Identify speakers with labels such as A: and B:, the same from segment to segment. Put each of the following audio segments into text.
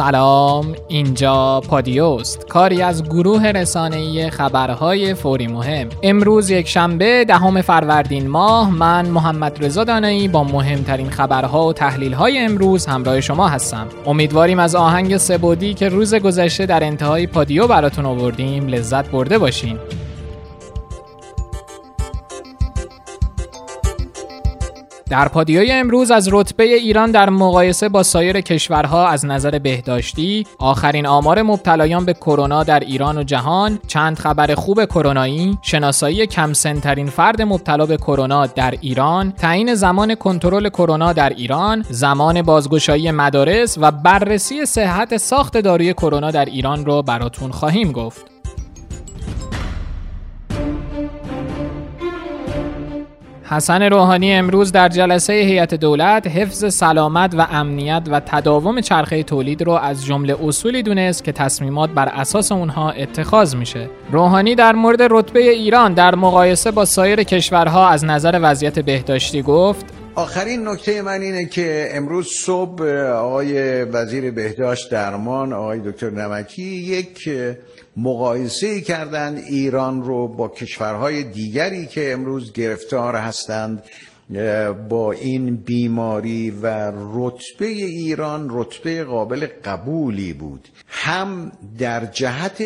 A: سلام. اینجا پادیوست. کاری از گروه رسانه‌ای خبرهای فوری مهم. امروز یک شنبه دهم فروردین ماه من محمد رضا دانایی با مهمترین خبرها و تحلیل‌های امروز همراه شما هستم. امیدواریم از آهنگ سبودی که روز گذشته در انتهای پادیو براتون آوردیم لذت برده باشین. در پادیوی امروز از رتبه ایران در مقایسه با سایر کشورها از نظر بهداشتی، آخرین آمار مبتلایان به کرونا در ایران و جهان، چند خبر خوب کرونایی، شناسایی کم سنترین فرد مبتلا به کرونا در ایران، تعیین زمان کنترل کرونا در ایران، زمان بازگشایی مدارس و بررسی صحت ساخت داروی کرونا در ایران رو براتون خواهیم گفت. حسن روحانی امروز در جلسه هیئت دولت حفظ سلامت و امنیت و تداوم چرخه تولید رو از جمله اصولی دونست که تصمیمات بر اساس اونها اتخاذ میشه. روحانی در مورد رتبه ایران در مقایسه با سایر کشورها از نظر وضعیت بهداشتی گفت
B: آخرین نکته من اینه که امروز صبح آقای وزیر بهداشت درمان آقای دکتر نمکی یک مقایسه کردند ایران رو با کشورهای دیگری که امروز گرفتار هستند با این بیماری و رتبه ایران رتبه قابل قبولی بود. هم در جهت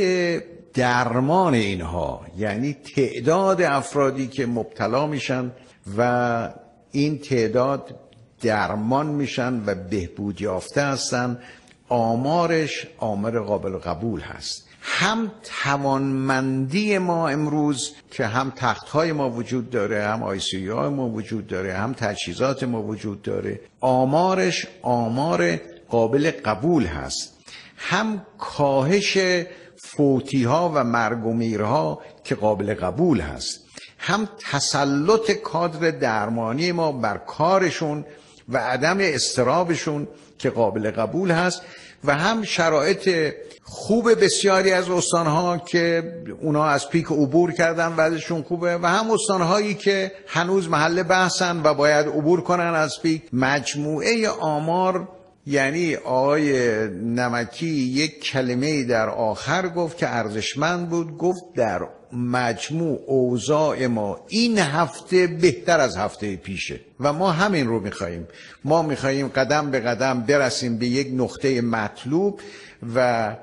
B: درمان اینها یعنی تعداد افرادی که مبتلا میشن و این تعداد درمان میشن و بهبود یافته هستن آمارش آمار قابل قبول هست. هم توانمندی ما امروز که هم تخت های ما وجود داره هم آیسیوی های ما وجود داره هم تجهیزات ما وجود داره آمارش آمار قابل قبول هست. هم کاهش فوتی ها و مرگ و میرها که قابل قبول هست. هم تسلط کادر درمانی ما بر کارشون و عدم استرابشون که قابل قبول هست. و هم شرایط خوب بسیاری از استانها که اونا از پیک عبور کردن وضعشون خوبه و هم استانهایی که هنوز محل بحثن و باید عبور کنن از پیک. مجموعه آمار یعنی آقای نمکی یک کلمه در آخر گفت که ارزشمند بود گفت در مجموع اوضاع ما این هفته بهتر از هفته پیشه و ما همین رو میخواییم ما میخواییم قدم به قدم برسیم به یک نقطه مطلوب و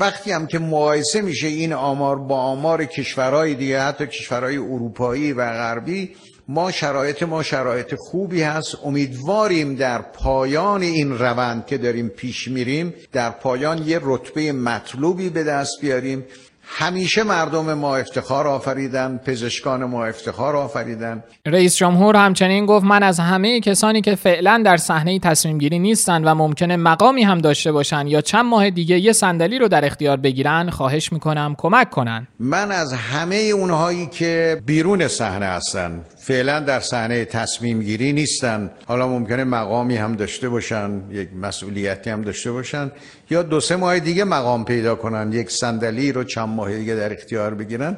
B: وقتی هم که مقایسه میشه این آمار با آمار کشورهای دیگه حتی کشورهای اروپایی و غربی ما شرایط ما شرایط خوبی هست. امیدواریم در پایان این روند که داریم پیش میریم در پایان یه رتبه مطلوبی به دست بیاریم. همیشه مردم ما افتخار آفریدن پزشکان ما افتخار آفریدن.
A: رئیس جمهور همچنین گفت من از همه کسانی که فعلا در صحنه تصمیم گیری نیستند و ممکنه مقامی هم داشته باشند یا چند ماه دیگه یه صندلی رو در اختیار بگیرن خواهش می‌کنم کمک کنن.
B: من از همه اونهایی که بیرون صحنه هستن فعلا در صحنه تصمیم گیری نیستن. حالا ممکنه مقامی هم داشته باشن یک مسئولیتی هم داشته باشن یا دو سه ماه دیگه مقام پیدا کنن یک صندلی رو چند ماه دیگه در اختیار بگیرن.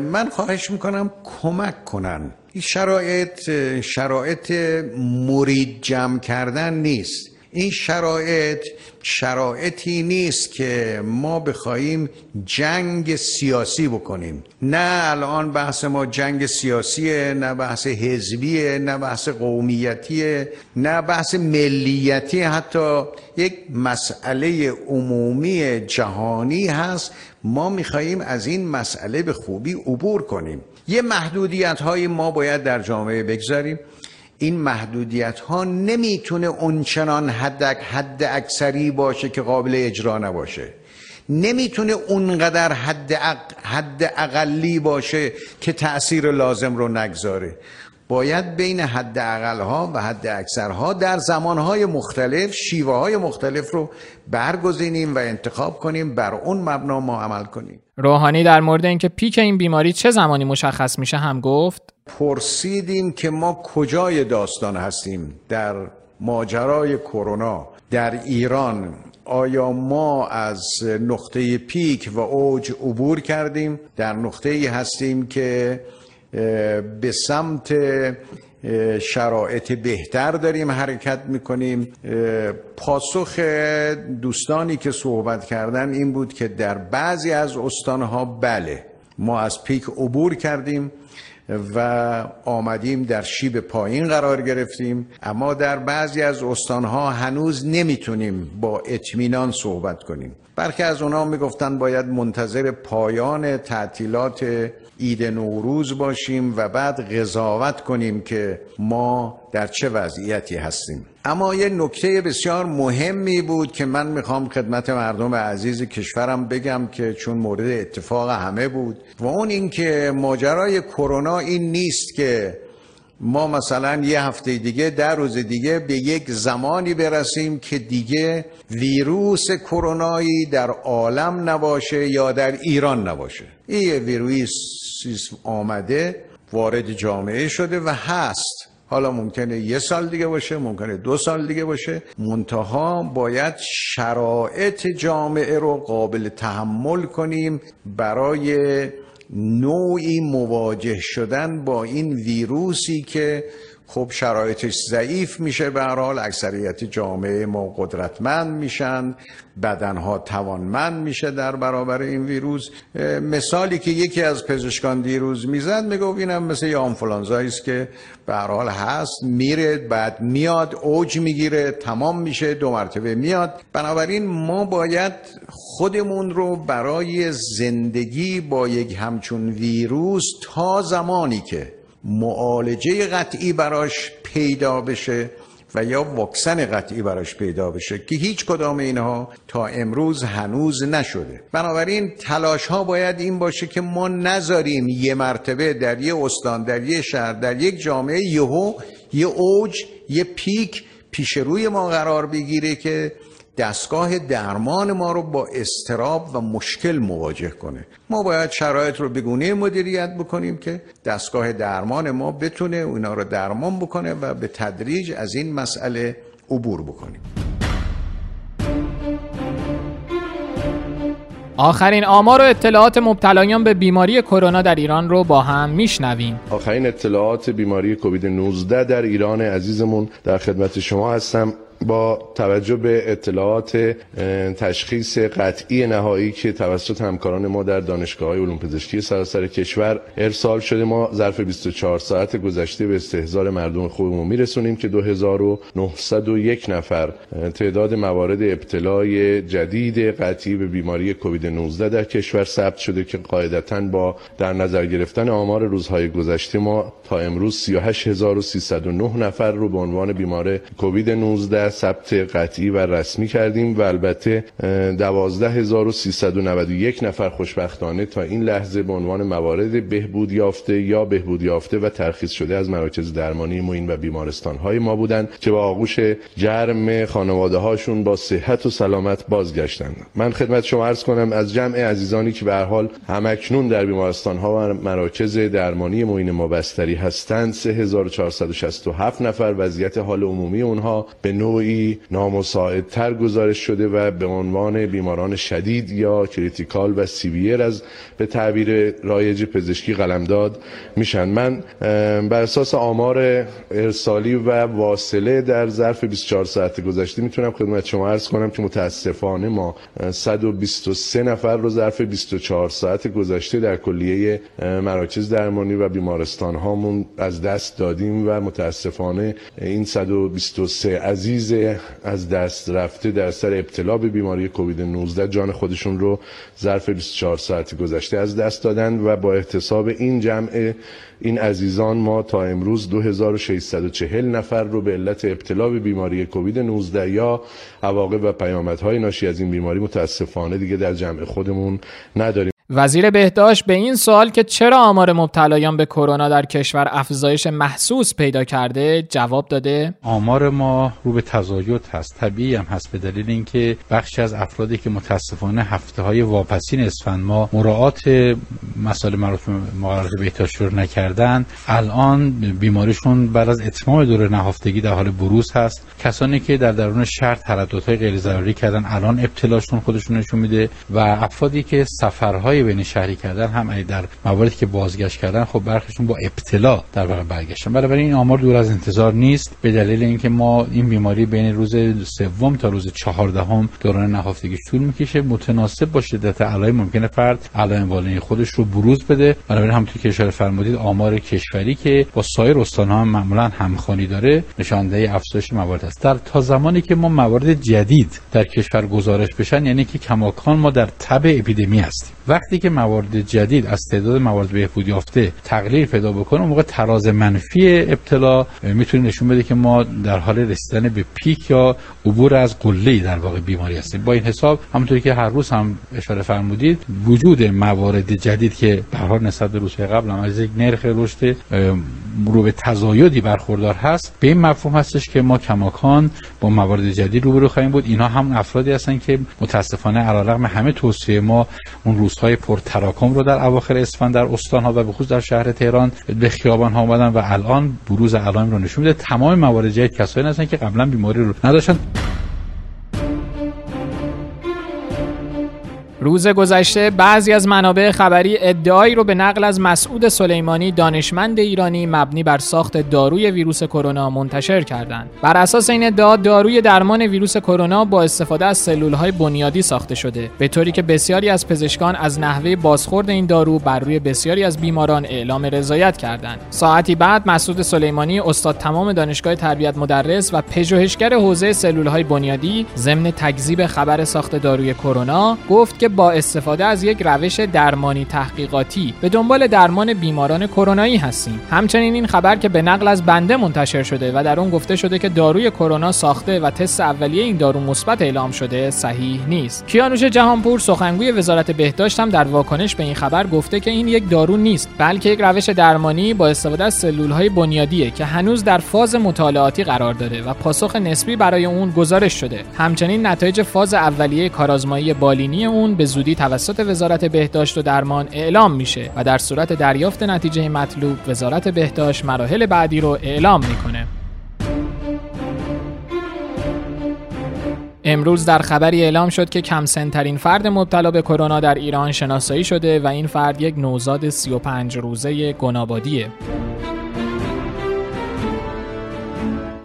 B: من خواهش می‌کنم کمک کنن. این شرایط شرایط مرید جمع کردن نیست. این شرایط شرایطی نیست که ما بخواهیم جنگ سیاسی بکنیم. نه الان بحث ما جنگ سیاسیه نه بحث حزبیه نه بحث قومیتیه نه بحث ملیتی حتی یک مسئله عمومی جهانی هست. ما میخواییم از این مسئله به خوبی عبور کنیم. یه محدودیت های ما باید در جامعه بگذاریم. این محدودیت ها نمی‌تونه اونچنان حد, حد اکثری باشه که قابل اجرا نباشه. نمی‌تونه اونقدر حد, حد اقلی باشه که تأثیر لازم رو نگذاره. باید بین حد ها و حد اکثرها در زمانهای مختلف شیوه های مختلف رو برگزینیم و انتخاب کنیم بر اون مبنا ما عمل کنیم.
A: روحانی در مورد اینکه پیک این بیماری چه زمانی مشخص میشه هم گفت؟
B: پرسیدیم که ما کجای داستان هستیم در ماجرای کرونا در ایران. آیا ما از نقطه پیک و اوج عبور کردیم؟ در نقطه ای هستیم که به سمت شرایط بهتر داریم حرکت می‌کنیم. پاسخ دوستانی که صحبت کردن این بود که در بعضی از استانها بله ما از پیک عبور کردیم و آمدیم در شیب پایین قرار گرفتیم. اما در بعضی از استانها هنوز نمی‌تونیم با اطمینان صحبت کنیم. برخی از اونا می‌گفتن باید منتظر پایان تعطیلات عید نوروز باشیم و بعد قضاوت کنیم که ما در چه وضعیتی هستیم. اما یه نکته بسیار مهمی بود که من می‌خوام خدمت مردم عزیز کشورم بگم که چون مورد اتفاق همه بود و اون اینکه ماجرای کرونا این نیست که ما مثلا یه هفته دیگه در روز دیگه به یک زمانی برسیم که دیگه ویروس کرونایی در عالم نباشه یا در ایران نباشه. این ویروس آمده وارد جامعه شده و هست. حالا ممکنه یه سال دیگه باشه ممکنه دو سال دیگه باشه. منتها باید شرایط جامعه رو قابل تحمل کنیم برای نوعی مواجه شدن با این ویروسی که خب شرایطش ضعیف میشه. به هر حال اکثریت جامعه ما قدرتمند میشن. بدنها توانمند میشه در برابر این ویروس. مثالی که یکی از پزشکان دیروز می‌زد می‌گفت اینم مثل یه آنفولانزایی که به هر حال هست. میره بعد میاد اوج می‌گیره تمام میشه دو مرتبه میاد. بنابراین ما باید خودمون رو برای زندگی با یک همچون ویروس تا زمانی که معالجه قطعی براش پیدا بشه و یا واکسن قطعی براش پیدا بشه که هیچ کدام اینها تا امروز هنوز نشده. بنابراین تلاش ها باید این باشه که ما نذاریم یه مرتبه در یه استان در یه شهر در یک جامعه یهو یه اوج یه پیک پیش روی ما قرار بگیره که دستگاه درمان ما رو با استراب و مشکل مواجه کنه ما باید شرایط رو بگونه مدیریت بکنیم که دستگاه درمان ما بتونه اونا رو درمان بکنه و به تدریج از این مسئله عبور بکنیم
A: آخرین آمار و اطلاعات مبتلایان به بیماری کرونا در ایران رو با هم میشنویم.
C: آخرین اطلاعات بیماری کووید 19 در ایران عزیزمون در خدمت شما هستم. با توجه به اطلاعات تشخیص قطعی نهایی که توسط همکاران ما در دانشگاه های علوم پزشکی سراسر کشور ارسال شده ما ظرف 24 ساعت گذشته به استهزار مردم خوبمون میرسونیم که 2901 نفر تعداد موارد ابتلای جدید قطعی به بیماری کووید 19 در کشور ثبت شده که قاعدتا با در نظر گرفتن آمار روزهای گذشته ما تا امروز 38309 نفر رو به عنوان بیمار کووید 19 ثبت قطعی و رسمی کردیم و البته 12391 نفر خوشبختانه تا این لحظه به عنوان موارد بهبود یافته یا بهبود یافته و ترخیص شده از مراکز درمانی معین و بیمارستان های ما بودند که به آغوش گرم خانواده هاشون با صحت و سلامت بازگشتند. من خدمت شما عرض کنم از جمع عزیزانی که به هر حال هم‌اکنون در بیمارستان ها و مراکز درمانی معین ما بستری هستند 3467 نفر وضعیت حال عمومی اونها به نوع نوعی نامساعدتر گزارش شده و به عنوان بیماران شدید یا critical و severe از به تعبیر رایج پزشکی قلمداد میشن. من بر اساس آمار ارسالی و واصله در ظرف 24 ساعت گذشته می‌تونم خدمت شما عرض کنم که متاسفانه ما 123 نفر رو ظرف 24 ساعت گذشته در کلیه مراکز درمانی و بیمارستان هامون از دست دادیم و متاسفانه این 123 عزیز از دست رفته در سر ابتلا به بیماری کووید 19 جان خودشون رو ظرف 24 ساعت گذشته از دست دادن و با احتساب این جمع این عزیزان ما تا امروز 2640 نفر رو به علت ابتلا به بیماری کووید 19 یا عواقب و پیامدهای ناشی از این بیماری متاسفانه دیگه در جمع خودمون نداریم.
A: وزیر بهداشت به این سوال که چرا آمار مبتلایان به کرونا در کشور افزایش محسوس پیدا کرده جواب داده؟
D: آمار ما رو به تزاید هست. طبیعی هم هست به دلیل اینکه بخشی از افرادی که متاسفانه هفته های واپسین اسفند ما مراعات مسائل مربوط به بهداشت رو نکردن الان بیماریشون بعد از اتمام دوره نهفتگی در حال بروز هست. کسانی که در درون شهر ترددهای غیر ضروری کردن الان ابتلاشون خودشون نشون میده و افرادی که سفرهای بین شهری کردن هم در مواردی که بازگشت کردن خب برخیشون با ابتلا در واقع برگشتن. بنابراین این آمار دور از انتظار نیست. به دلیل اینکه ما این بیماری بین روز سوم تا روز چهاردهم دوران نهفتگی طول می‌کشه متناسب با شدت علائم ممکنه فرد علائم والین خودش رو بروز بده. بنابراین همونطور که اشاره فرمودید آمار کشوری که با سایر استانها هم معمولا همخوانی داره نشانده افزایش موارد است. در تا زمانی که ما موارد جدید در کشور گزارش بشن یعنی که کماکان ما در تب اپیدمی هستیم. وقتی که موارد جدید از تعداد موارد بهبود یافته تقلیل پیدا بکنه موقع تراز منفی ابتلا می‌تونه نشون بده که ما در حال رسیدن به پیک یا عبور از قله در واقع بیماری هستیم. با این حساب همونطوری که هر روز هم اشاره فرمودید وجود موارد جدید که به حال نسبت به روزهای قبل هم از یک نرخ رشد رو به تزایدی برخوردار هست به این مفهوم هستش که ما کماکان با موارد جدید روبرو خواهیم بود. اینها هم افرادی هستن که متاسفانه علیرغم همه توصیه ما اون روزهای پرتراکم رو در اواخر اسفند در استان ها و به خصوص در شهر تهران به خیابان ها اومدن و الان بروز علائم رو نشون میده. تمام موارد جدید کسایی هستن که قبلا بیماری رو نداشتن.
A: روز گذشته بعضی از منابع خبری ادعایی رو به نقل از مسعود سلیمانی دانشمند ایرانی مبنی بر ساخت داروی ویروس کرونا منتشر کردند. بر اساس این ادعا داروی درمان ویروس کرونا با استفاده از سلولهای بنیادی ساخته شده به طوری که بسیاری از پزشکان از نحوه بازخورد این دارو بر روی بسیاری از بیماران اعلام رضایت کردند. ساعتی بعد مسعود سلیمانی استاد تمام دانشگاه تربیت مدرس و پژوهشگر حوزه سلولهای بنیادی ضمن تکذیب خبر ساخت داروی کرونا گفت که با استفاده از یک روش درمانی تحقیقاتی به دنبال درمان بیماران کرونایی هستیم. همچنین این خبر که به نقل از بنده منتشر شده و در اون گفته شده که داروی کرونا ساخته و تست اولیه این دارو مثبت اعلام شده صحیح نیست. کیانوش جهانپور سخنگوی وزارت بهداشت هم در واکنش به این خبر گفته که این یک دارو نیست بلکه یک روش درمانی با استفاده از سلولهای بنیادیه که هنوز در فاز مطالعاتی قرار داره و پاسخ نسبی برای اون گزارش شده. همچنین نتایج فاز اولیه کارآزمایی بالینی اون به زودی توسط وزارت بهداشت و درمان اعلام میشه و در صورت دریافت نتیجه مطلوب وزارت بهداشت مراحل بعدی رو اعلام می‌کنه. امروز در خبری اعلام شد که کم سنترین فرد مبتلا به کرونا در ایران شناسایی شده و این فرد یک نوزاد 35 روزه گنابادیه.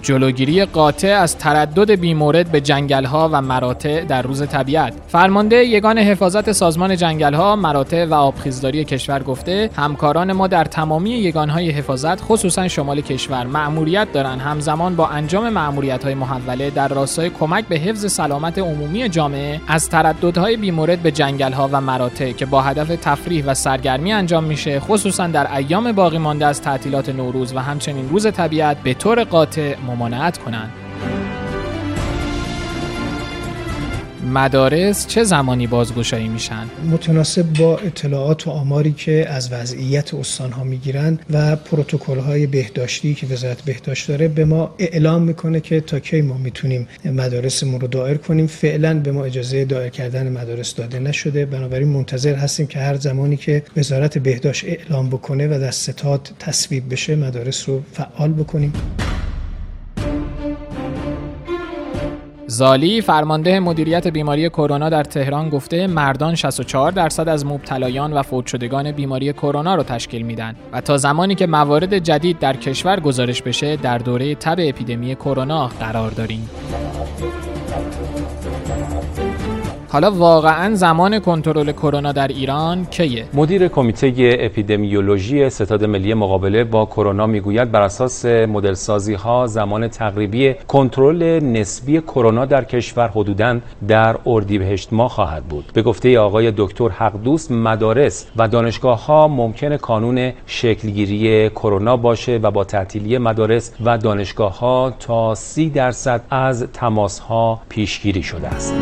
A: جلوگیری قاطع از تردد بیمورد به جنگلها و مراتع در روز طبیعت. فرمانده یگان حفاظت سازمان جنگلها مراتع و آبخیزداری کشور گفته همکاران ما در تمامی یگانهای حفاظت خصوصا شمال کشور مأموریت دارند. همزمان با انجام مأموریت‌های محوله در راستای کمک به حفظ سلامت عمومی جامعه از ترددهای بیمورد به جنگلها و مراتع که با هدف تفریح و سرگرمی انجام میشه خصوصا در ایام باقی مانده از تعطیلات نوروز و همچنین روز طبیعت به طور قاطع ممانعت کنند. مدارس چه زمانی بازگشایی میشن؟
E: متناسب با اطلاعات و آماری که از وضعیت استان ها می‌گیرن و پروتکل های بهداشتی که وزارت بهداشت داره به ما اعلام می‌کنه که تا کی ما می‌تونیم مدارسمون رو دایر کنیم فعلا به ما اجازه دایر کردن مدارس داده نشده بنابراین منتظر هستیم که هر زمانی که وزارت بهداشت اعلام بکنه و در ستاد تصویب بشه مدارس رو فعال بکنیم
A: زالی فرمانده مدیریت بیماری کرونا در تهران گفته مردان 64 درصد از مبتلایان و فوت شدگان بیماری کرونا رو تشکیل میدن و تا زمانی که موارد جدید در کشور گزارش بشه در دوره تب اپیدمی کرونا قرار داریم. حالا واقعا زمان کنترل کرونا در ایران کیه؟
F: مدیر کمیته اپیدمیولوژی ستاد ملی مقابله با کرونا می‌گوید بر اساس مدل سازی ها زمان تقریبی کنترل نسبی کرونا در کشور حدودا در اردیبهشت ماه خواهد بود. به گفته آقای دکتر حقدوست مدارس و دانشگاه ها ممکن کانون شکلگیری کرونا باشه و با تعطیلی مدارس و دانشگاه ها تا سی درصد از تماس ها پیشگیری شده است.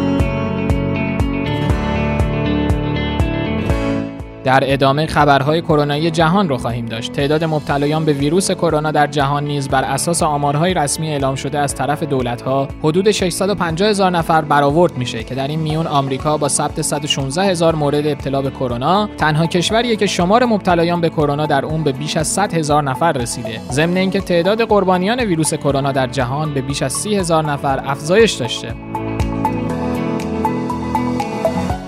A: در ادامه خبرهای کرونایی جهان رو خواهیم داشت. تعداد مبتلایان به ویروس کرونا در جهان نیز بر اساس آمارهای رسمی اعلام شده از طرف دولت‌ها حدود 650 هزار نفر برآورد میشه که در این میون آمریکا با ثبت 116 هزار مورد ابتلا به کرونا تنها کشوریه که شمار مبتلایان به کرونا در اون به بیش از 100 هزار نفر رسیده. ضمن اینکه تعداد قربانیان ویروس کرونا در جهان به بیش از 30 هزار نفر افزایش داشته.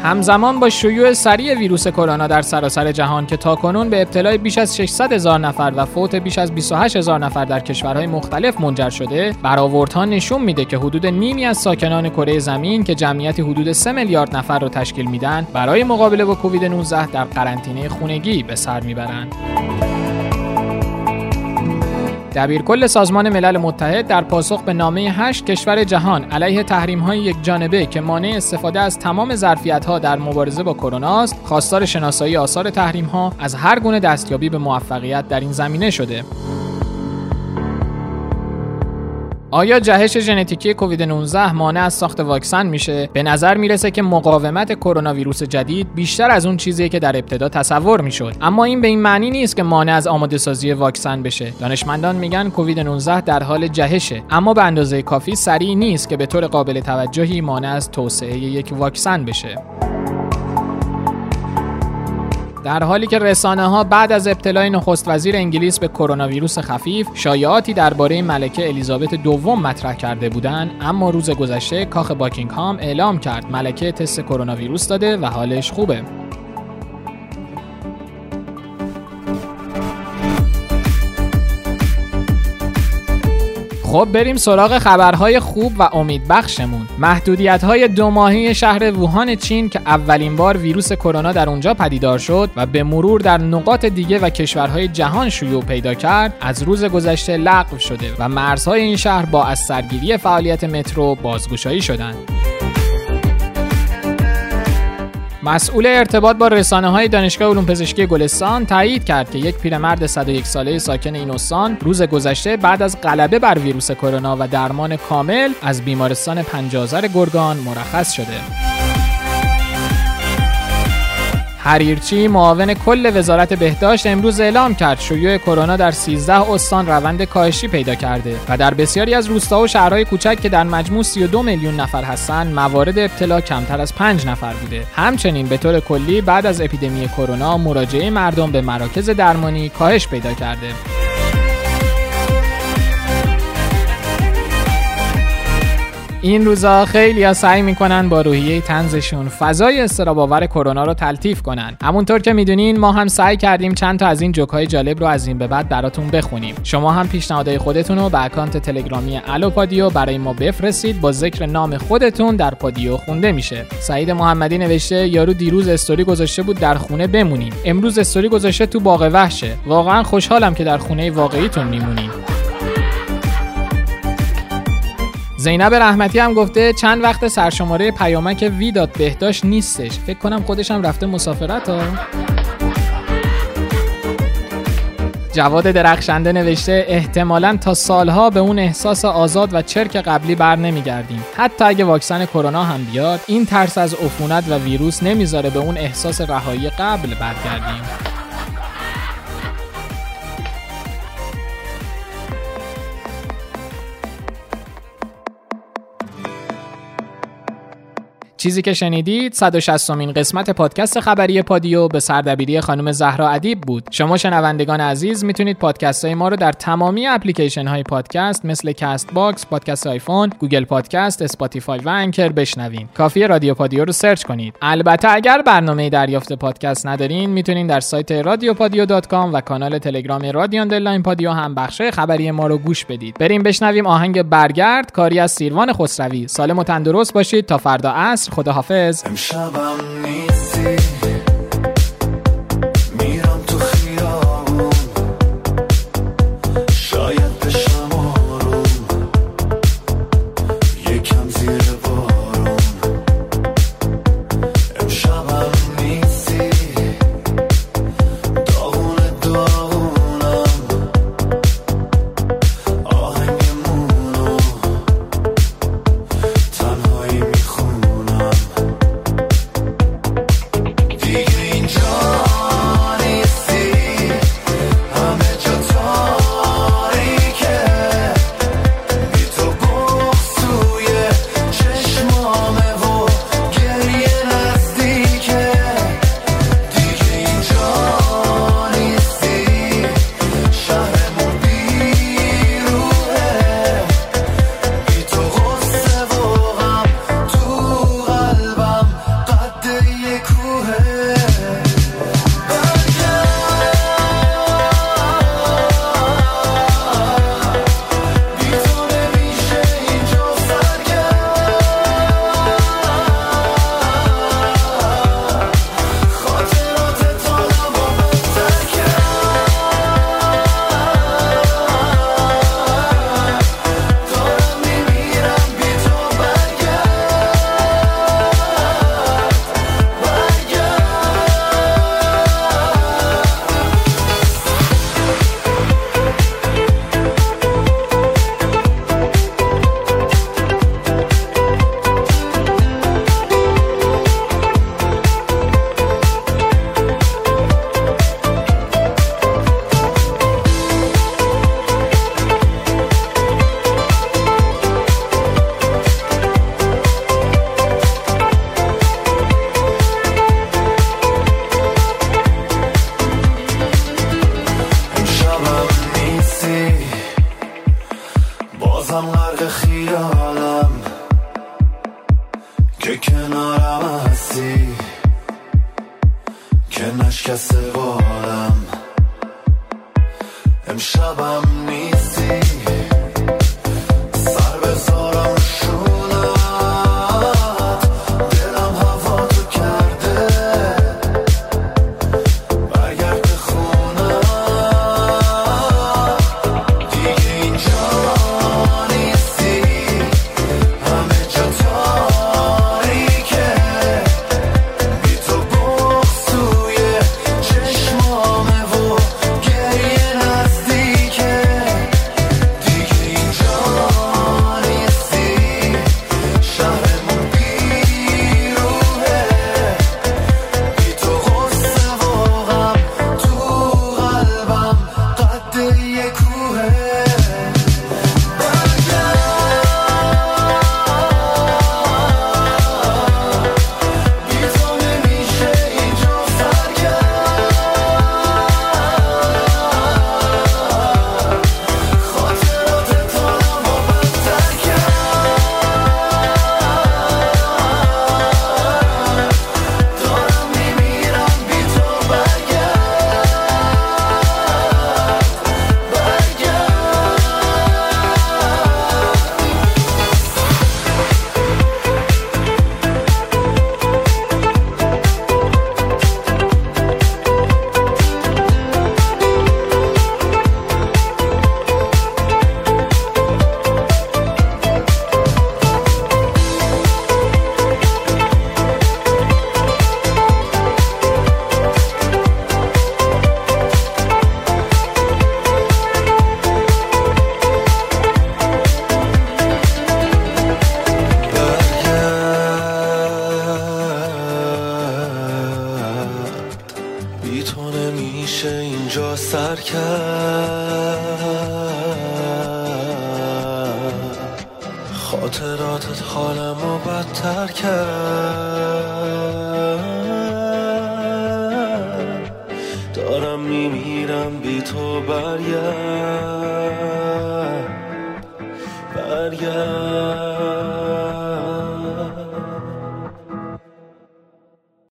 A: همزمان با شیوع سریع ویروس کرونا در سراسر جهان که تاکنون به ابتلای بیش از 600 هزار نفر و فوت بیش از 28 هزار نفر در کشورهای مختلف منجر شده برآوردها نشون میده که حدود نیمی از ساکنان کره زمین که جمعیتی حدود 3 میلیارد نفر رو تشکیل میدن برای مقابله با کووید 19 در قرنطینه خونگی به سر می‌برند. دبیرکل سازمان ملل متحد در پاسخ به نامه 8 کشور جهان علیه تحریم های یک جانبه که مانع استفاده از تمام ظرفیت ها در مبارزه با کرونا است خواستار شناسایی آثار تحریم ها از هر گونه دستیابی به موفقیت در این زمینه شده. آیا جهش ژنتیکی کووید 19 مانع از ساخت واکسن میشه؟ به نظر می‌رسه که مقاومت کرونا ویروس جدید بیشتر از اون چیزیه که در ابتدا تصور می‌شد. اما این به این معنی نیست که مانع از آماده سازی واکسن بشه. دانشمندان میگن کووید 19 در حال جهشه، اما به اندازه کافی سریع نیست که به طور قابل توجهی مانع از توسعه یک واکسن بشه. در حالی که رسانه ها بعد از ابتلای نخست وزیر انگلیس به کرونا ویروس خفیف شایعاتی درباره ملکه الیزابت دوم مطرح کرده بودند اما روز گذشته کاخ باکینگهام اعلام کرد ملکه تست کرونا ویروس داده و حالش خوبه. خب بریم سراغ خبرهای خوب و امیدبخشمون. محدودیت های دو ماهی شهر ووهان چین که اولین بار ویروس کرونا در اونجا پدیدار شد و به مرور در نقاط دیگه و کشورهای جهان شیوع پیدا کرد از روز گذشته لغو شده و مرزهای این شهر با از سرگیری فعالیت مترو بازگشایی شدند. مسئول ارتباط با رسانه های دانشگاه علوم پزشکی گلستان تایید کرد که یک پیرمرد 101 ساله ساکن این استان روز گذشته بعد از غلبه بر ویروس کرونا و درمان کامل از بیمارستان پنجازر گرگان مرخص شده. حریرچی معاون کل وزارت بهداشت امروز اعلام کرد شیوع کرونا در 13 استان روند کاهشی پیدا کرده و در بسیاری از روستا و شهرهای کوچک که در مجموع 32 میلیون نفر هستند موارد ابتلا کمتر از 5 نفر بوده. همچنین به طور کلی بعد از اپیدمی کرونا مراجعه مردم به مراکز درمانی کاهش پیدا کرده. این روزا خیلی ها سعی می‌کنن با روحیه تنزشون فضای استراباور کرونا رو تلطیف کنن. همونطور که می‌دونین ما هم سعی کردیم چند تا از این جوکای جالب رو از این به بعد براتون بخونیم. شما هم پیشنهادهای خودتون رو به اکانت تلگرامی الو پادیو برای ما بفرستید. با ذکر نام خودتون در پادیو خونده میشه. سعید محمدی نوشته یارو دیروز استوری گذاشته بود در خونه بمونیم. امروز استوری گذاشته تو باغ وحشه. واقعا خوشحالم که در خونه واقعیتون میمونیم. زینب رحمتی هم گفته چند وقت سرشماره پیامک وی داد بهداشت نیستش. فکر کنم خودشم رفته مسافرت ها. جواد درخشنده نوشته احتمالا تا سالها به اون احساس آزاد و چرک قبلی بر نمیگردیم. حتی اگه واکسن کرونا هم بیاد این ترس از عفونت و ویروس نمی‌ذاره به اون احساس رهایی قبل برگردیم. چیزی که شنیدید 160 مین قسمت پادکست خبری پادیو به سردبیری خانم زهرا ادیب بود. شما شنوندگان عزیز می‌تونید پادکست های ما رو در تمامی اپلیکیشن های پادکست مثل Castbox پادکست آیفون Google Podcast Spotify و Anchor بشنوین. کافی رادیو پادیو رو search کنید. البته اگر برنامه دریافت پادکست ندارین می‌تونید در سایت رادیو پادیو و کانال تلگرام رادیو underline پادیو هم بخش خبری ما رو گوش بدید. بریم بشنویم آهنگ برگرد کاری از سیروان خسروی. سالم و تندرست باشید تا فردا عصر. خداحافظ. امشبم نیستی.